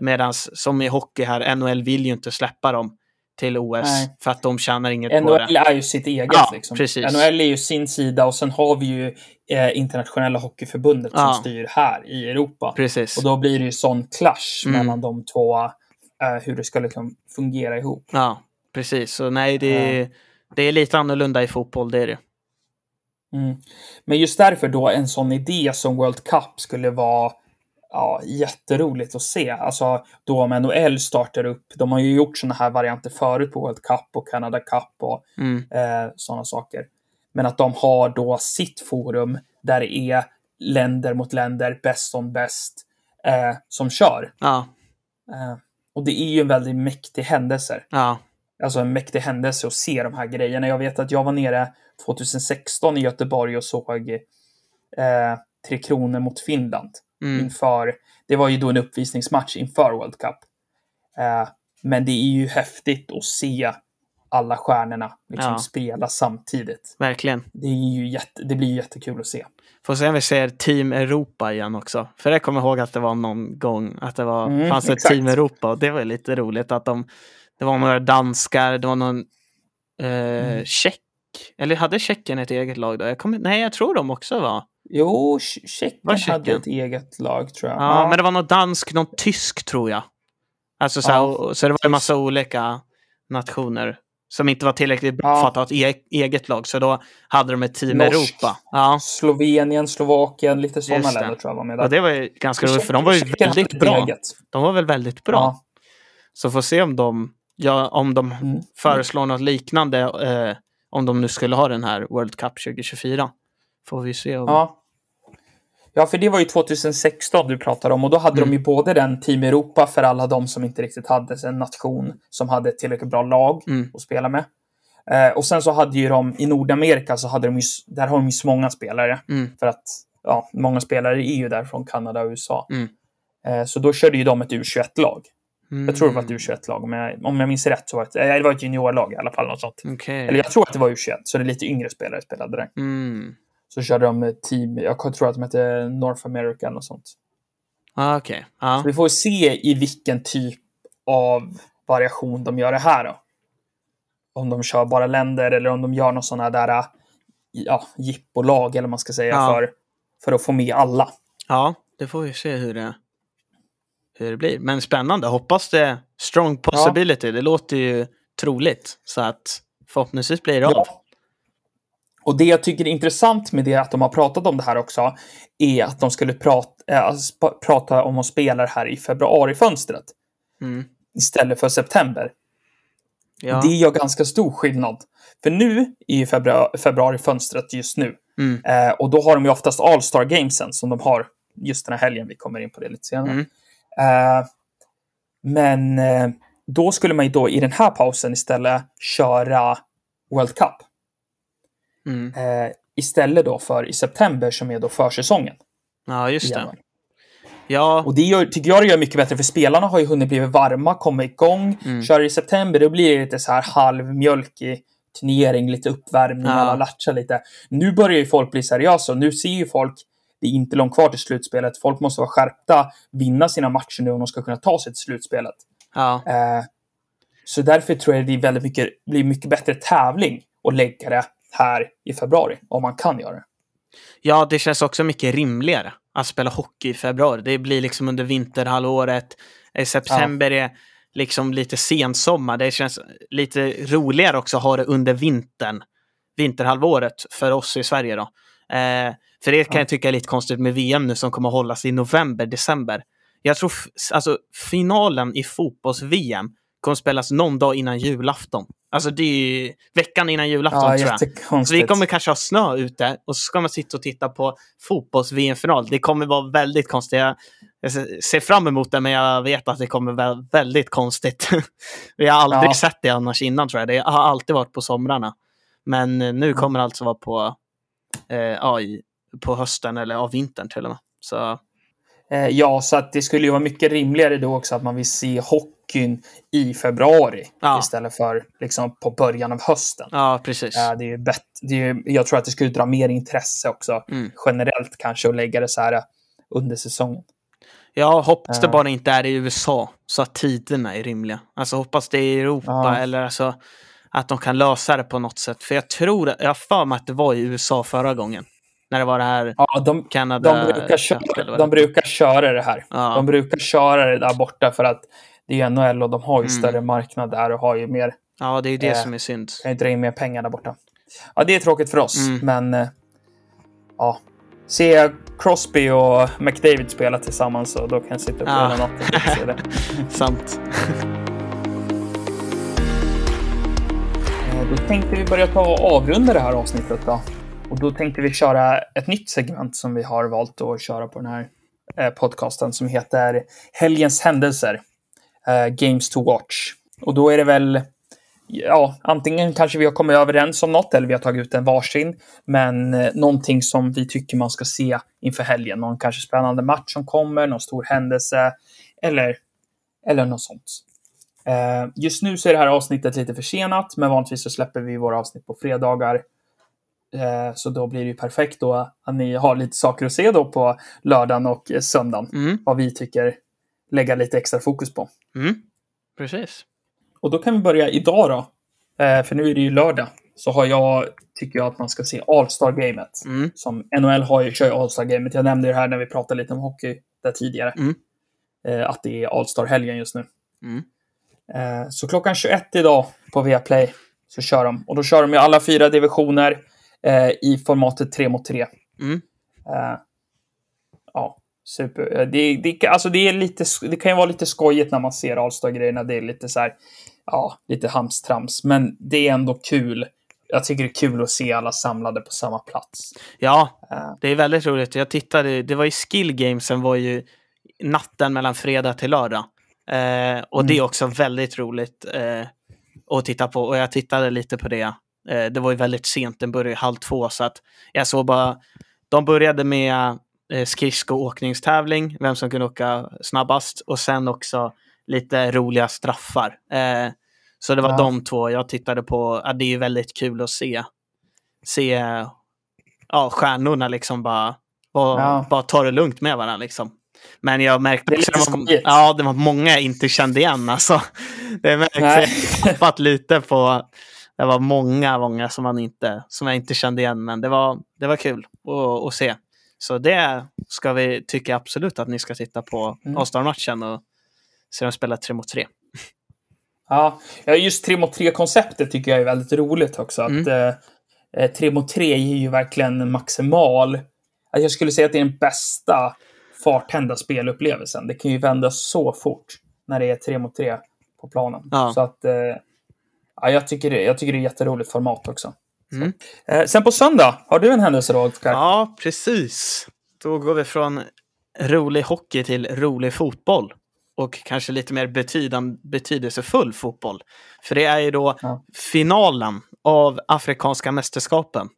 Medan som i hockey här, NHL vill ju inte släppa dem till OS Nej. för att de tjänar inget på NHL det. är ju sitt eget. Ja, liksom. precis. NHL är ju sin sida och sen har vi ju eh, internationella hockeyförbundet som Ja. styr här i Europa. Precis. Och då blir det ju sån clash Mm. mellan de två, eh, hur det ska liksom fungera ihop. Ja, precis. Så nej, det är, det är lite annorlunda i fotboll, det är det. Mm. Men just därför då en sån idé som World Cup skulle vara ja, jätteroligt att se. Alltså då om NHL startar upp, de har ju gjort såna här varianter förut på World Cup och Canada Cup och Mm. eh, sådana saker. Men att de har då sitt forum där det är länder mot länder, bäst som bäst, eh, som kör. Ja, Eh, och det är ju en väldigt mäktig händelse. ja, Alltså en mäktig händelse att se de här grejerna. Jag vet att jag var nere 2016 i Göteborg och såg eh, Tre Kronor mot Finland. Mm, Inför, det var ju då en uppvisningsmatch inför World Cup. Eh, men det är ju häftigt att se alla stjärnorna liksom Ja. spela samtidigt. verkligen. Det, är ju jätte, det blir ju jättekul att se. Får se om vi ser Team Europa igen också. För jag kommer ihåg att det var någon gång att det var, Mm, fanns ett exakt. Team Europa och det var lite roligt att de, det var några danskar, det var någon eh, Mm. tjeck. Eller hade Tjeckien ett eget lag då? Jag kommer, nej, jag tror de också var. Jo, Tj- Tjeckien hade ett eget lag tror jag. Ja, men det var någon dansk, någon tysk tror jag. Alltså så, här, Ja, så det var en massa olika nationer som inte var tillräckligt bra Ja. för att ha ett e- eget lag. Så då hade de ett Team Norsk. Europa. Ja, Slovenien, Slovakien, lite sådana länder tror jag var med där. och det var ju ganska roligt för de var ju väldigt bra. eget. De var väl väldigt bra. Ja. Så får se om de, ja, om de Mm. föreslår något liknande. Eh, om de nu skulle ha den här World Cup 2024. Får vi se. Om... Ja. Ja, för det var ju 2016 du pratade om och då hade Mm. de ju både den Team Europa för alla de som inte riktigt hade en nation som hade ett tillräckligt bra lag Mm. att spela med. Eh, och sen så hade ju de i Nordamerika så hade de ju, där har de ju så många spelare Mm. för att ja, många spelare är ju där från Kanada och USA. Mm. Eh, så då körde ju de ett U21-lag. Mm. Jag tror det var ett U21-lag, om jag, om jag minns rätt så var det, eh, det var ett juniorlag i alla fall. Något sånt. Okej. Eller jag tror att det var U21, så det är lite yngre spelare spelade där. Så körde de team, jag tror att de hette North America och sånt. Ah, Okej. Ja. Så vi får se i vilken typ av variation de gör det här då. Om de kör bara länder eller om de gör någon sån här där, ja, jippolag eller vad man ska säga Ja. för, för att få med alla. ja, det får vi se hur det, hur det blir. Men spännande. Hoppas det strong possibility. Det låter ju troligt. Så att förhoppningsvis blir det av. Och det jag tycker är intressant med det att de har pratat om det här också är att de skulle prata, äh, sp- prata om att spela det här i februarifönstret Mm. istället för september. Ja. Det gör ganska stor skillnad. För nu är ju februari, februarifönstret just nu. Mm. Eh, och då har de ju oftast All-Star Gamesen som de har just den här helgen. Vi kommer in på det lite senare. Mm. Eh, men eh, då skulle man ju då i den här pausen istället köra World Cup. Mm. Eh, istället då för i september som är då försäsongen. ja, just det. Ja, Och det gör, tycker jag det gör mycket bättre för spelarna har ju hunnit bli varma, komma igång. Mm. Kör i september, då blir det lite så här halvmjölkig turnering, lite uppvärmning, Ja. alla latchar lite. Nu börjar ju folk bli seriösa och nu ser ju folk, det är inte långt kvar till slutspelet. Folk måste vara skärpta, vinna sina matcher nu om de ska kunna ta sig till slutspelet. ja. Eh, så därför tror jag det är väldigt mycket, blir mycket bättre tävling att lägga det här i februari, om man kan göra det. ja, det känns också mycket rimligare att spela hockey i februari. Det blir liksom under vinterhalvåret. I september är liksom lite sensommar. Det känns lite roligare också att ha det under vintern. Vinterhalvåret för oss i Sverige då. Eh, för det kan jag tycka är lite konstigt med VM nu som kommer att hållas i november, december. Jag tror alltså finalen i fotbolls-VM kommer att spelas någon dag innan julafton. Alltså det är ju veckan innan julafton Ja, tror jag. Så vi kommer kanske ha snö ute och så ska man sitta och titta på fotbolls-VM-final. Det kommer vara väldigt konstigt. Jag, ser fram emot det, men jag vet att det kommer vara väldigt konstigt. vi har aldrig Ja. sett det annars innan tror jag. Det har alltid varit på somrarna. Men eh, nu kommer det alltså vara på, eh, ja, på hösten eller av vintern till och med. Så ja, så att det skulle ju vara mycket rimligare då också att man vill se hockeyn i februari Ja. istället för liksom på början av hösten. ja, precis. Eh, det är ju bett, det är ju, jag tror att det skulle dra mer intresse också Mm. generellt kanske att lägga det så här eh, under säsongen. Jag hoppas det Ja. bara inte är i USA så att tiderna är rimliga. Alltså hoppas det är i Europa Ja. eller alltså att de kan lösa det på något sätt. För jag tror, jag har för mig att det var i USA förra gången. När det var det här Ja, de, Kanada. de, brukar köra, de brukar köra det här. Ja. De brukar köra det där borta för att det är NHL och de har ju Mm. större marknad där och har ju mer, Ja, det är det Eh, som är synd. kan ju dra in mer pengar där borta. Ja, det är tråkigt för oss, Mm. men eh, ja. Se Crosby och McDavid spela tillsammans och då kan jag sitta på Ja. hela natten och se det. Sant. Eh, Då tänkte vi börja ta och avrunda det här avsnittet då. Och då tänkte vi köra ett nytt segment som vi har valt att köra på den här eh, podcasten som heter Helgens händelser. Eh, Games to watch. Och då är det väl, ja, antingen kanske vi har kommit överens om något eller vi har tagit ut en varsin. Men eh, någonting som vi tycker man ska se inför helgen. Någon kanske spännande match som kommer, någon stor händelse eller, eller något sånt. Eh, just nu så är det här avsnittet lite försenat, men vanligtvis så släpper vi våra avsnitt på fredagar. Eh, så då blir det ju perfekt då att ni har lite saker att se då på lördagen och eh, söndagen. Mm. Vad vi tycker lägga lite extra fokus på. Mm. Precis. Och då kan vi börja idag då. Eh, för nu är det ju lördag. Så har jag, tycker jag att man ska se All-Star-gamet. Mm. Som NHL har ju, kör ju All-Star-gamet. Jag nämnde det här när vi pratade lite om hockey där tidigare. Mm. Att det är All-Star-helgen just nu. Mm. Så klockan 21 idag på Viaplay så kör de. Och då kör de ju alla fyra divisioner eh, i formatet 3 mot 3. Mm. Eh, ja, super. Eh, Det, det, alltså det, är lite, det kan ju vara lite skojigt när man ser All-Star-grejerna. Det är lite så här, ja, lite hamstrams. Men det är ändå kul. Jag tycker det är kul att se alla samlade på samma plats. Ja, Eh, det är väldigt roligt. Jag tittade, det var ju skill gamesen var ju natten mellan fredag till lördag. Eh, och det är också väldigt roligt eh, att titta på. Och jag tittade lite på det. Eh, det var ju väldigt sent, den började halv två. Så att jag såg bara, de började med eh, skridskoåkningstävling, vem som kunde åka snabbast. Och sen också lite roliga straffar. Eh, så det var Ja. de två jag tittade på. Ja, det är ju väldigt kul att se. Se ja, stjärnorna liksom bara, bara, Ja. bara ta det lugnt med varandra liksom. Men jag märkte också lite att det var, ja, det var många jag inte kände igen. Alltså. Det märks jag har lite på. Det var många, många som, man inte, som jag inte kände igen. Men det var, det var kul att, att se. Så det ska vi tycka absolut att ni ska titta på Mm. All-Star-matchen och se dem spela tre mot tre. Ja, just 3 mot 3-konceptet tycker jag är väldigt roligt också. Att Mm. eh, eh, 3 mot 3 ger ju verkligen maximal... Jag skulle säga att det är den bästa farthända spelupplevelsen. Det kan ju vända så fort när det är 3 mot 3 på planen. Ja. Så att... Eh, ja, jag, tycker det, jag tycker det är jätteroligt format också. Mm. Eh, sen på söndag, har du en händelse då? Ja, precis. Då går vi från rolig hockey till rolig fotboll. Och kanske lite mer betydan, betydelsefull fotboll. För det är ju då Ja. finalen av Afrikanska mästerskapen.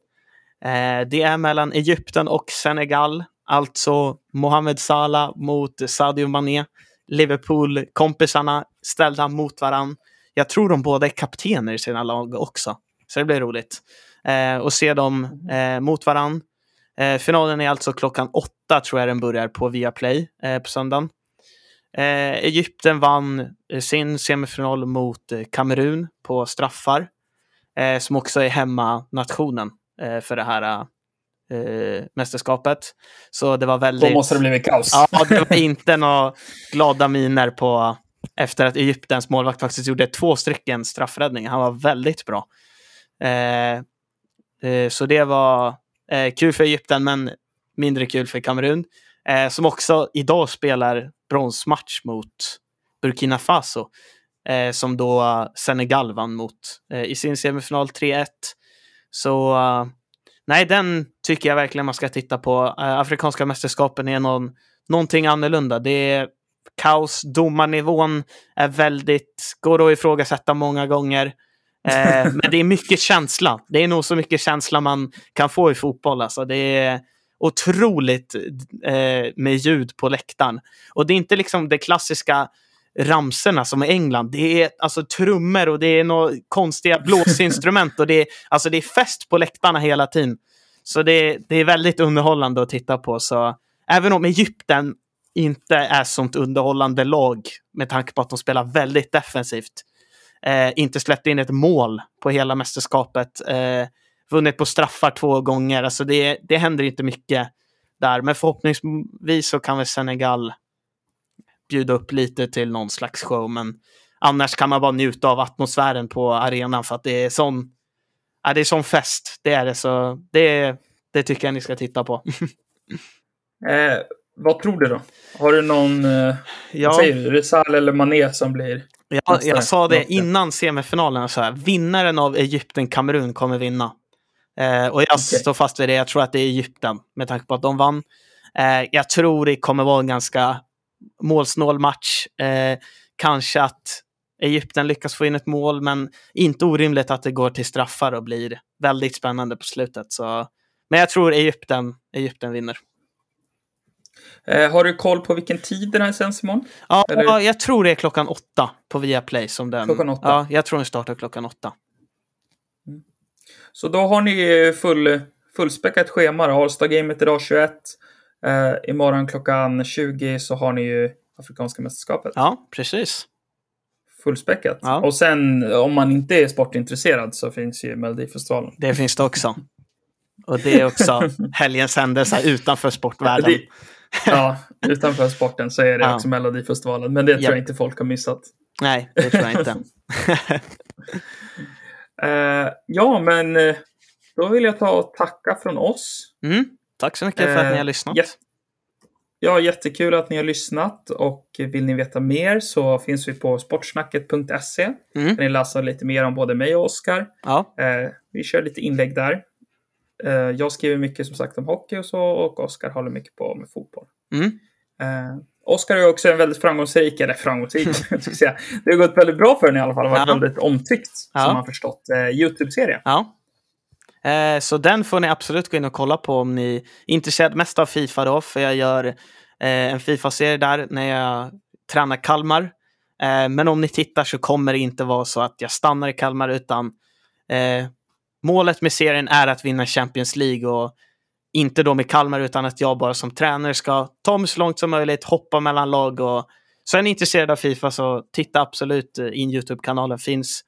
Eh, det är mellan Egypten och Senegal. Alltså Mohamed Salah mot Sadio Mané. Liverpool-kompisarna ställda mot varann. Jag tror de båda är kaptener i sina lag också. Så det blir roligt. Eh, och se dem eh, mot varann. Eh, finalen är alltså klockan åtta tror jag den börjar på Viaplay eh, på söndagen. Eh, Egypten vann eh, sin semifinal mot eh, Kamerun på straffar. Som också är hemmanationen eh, för det här eh, mästerskapet. Så det var väldigt... Då måste det blivit kaos. Ja, det var inte några glada miner på efter att Egyptens målvakt faktiskt gjorde två stycken straffräddningar. Han var väldigt bra. Eh, eh, så det var eh, kul för Egypten, men mindre kul för Kamerun. Eh, som också idag spelar bronsmatch mot Burkina Faso. Eh, som då Senegal vann mot eh, i sin semifinal 3-1. Så eh, nej, den tycker jag verkligen man ska titta på. Eh, Afrikanska mästerskapen är någon, någonting annorlunda. Det är kaos, domarnivån är väldigt, går att ifrågasätta många gånger. Eh, men det är mycket känsla. Det är nog så mycket känsla man kan få i fotboll. Alltså. Det är otroligt eh, med ljud på läktaren. Och det är inte liksom det klassiska ramserna som i England. Det är alltså trummor och det är några konstiga blåsinstrument. och det är, alltså det är fest på läktarna hela tiden. Så det, det är väldigt underhållande att titta på. Så även om Egypten inte är sånt underhållande lag med tanke på att de spelar väldigt defensivt. Eh, inte släppt in ett mål på hela mästerskapet. Eh, vunnit på straffar två gånger. Alltså det, det händer inte mycket där. Men förhoppningsvis så kan väl Senegal bjuda upp lite till någon slags show. Men annars kan man bara njuta av atmosfären på arenan för att det är sån, ja, det är sån fest. Det är det. Så det, det tycker jag ni ska titta på. Eh, vad tror du då? Har du någon... Eh, Ja. Vad säger du? Rizal eller Mané som blir... Ja, jag sa det innan semifinalen. Så här, vinnaren av Egypten-Kamerun kommer vinna. Eh, och jag står fast vid det. Jag tror att det är Egypten med tanke på att de vann. Eh, jag tror det kommer vara en ganska målsnål match. Eh, kanske att Egypten lyckas få in ett mål, men inte orimligt att det går till straffar och blir väldigt spännande på slutet. Så, men jag tror Egypten, Egypten vinner. Eh, har du koll på vilken tid den här sänds imorgon? Ja, Eller- jag tror det är klockan åtta på Viaplay. Som den, Klockan åtta? Ja, jag tror den startar klockan åtta. Så då har ni full, fullspäckat schema. All-Star-gamet idag 21. Eh, imorgon klockan 20 så har ni ju Afrikanska mästerskapet. Ja, precis. Fullspäckat. Ja. Och sen om man inte är sportintresserad så finns ju Melodifestivalen. Det finns det också. Och det är också helgens händelse utanför sportvärlden. Det- Ja, utanför sporten så är det Ja. också Melodifestivalen. Men det tror Japp. jag inte folk har missat. Nej, det tror jag inte. Eh, ja, men eh, då vill jag ta och tacka från oss. Mm. Tack så mycket för att ni har Eh, lyssnat. jät- Ja, jättekul att ni har lyssnat och vill ni veta mer så finns vi på sportsnacket.se. Mm. Kan ni läsa lite mer om både mig och Oskar. Ja, vi kör lite inlägg där. Eh, jag skriver mycket som sagt om hockey och så och Oskar håller mycket på med fotboll. mm. Eh, Oskar är också en väldigt framgångsrik, eller framgångsrik, jag ska säga. Det har gått väldigt bra för den i alla fall. Varit Ja. väldigt omtyckt, Ja. som man förstått. Eh, Youtube-serie. ja. Eh, så den får ni absolut gå in och kolla på om ni är intresserade mest av Fifa då, för jag gör eh, en Fifa-serie där när jag tränar Kalmar. Eh, men om ni tittar så kommer det inte vara så att jag stannar i Kalmar, utan målet med serien är att vinna Champions League och inte då med Kalmar utan att jag bara som tränare ska ta mig så långt som möjligt, hoppa mellan lag och så är ni intresserade av Fifa så titta absolut eh, in Youtube-kanalen. finns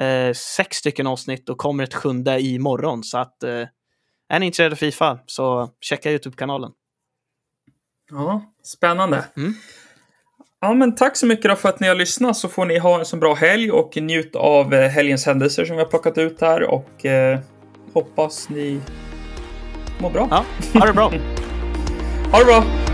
eh, sex stycken avsnitt och kommer ett sjunde imorgon. Så att eh, är ni intresserade av Fifa så checka Youtube-kanalen. Ja, spännande. Mm. Ja, men tack så mycket för att ni har lyssnat så får ni ha en så bra helg och njut av eh, helgens händelser som vi har plockat ut här och eh, hoppas ni mår bra. Ja, ha det bra! Ha det bra!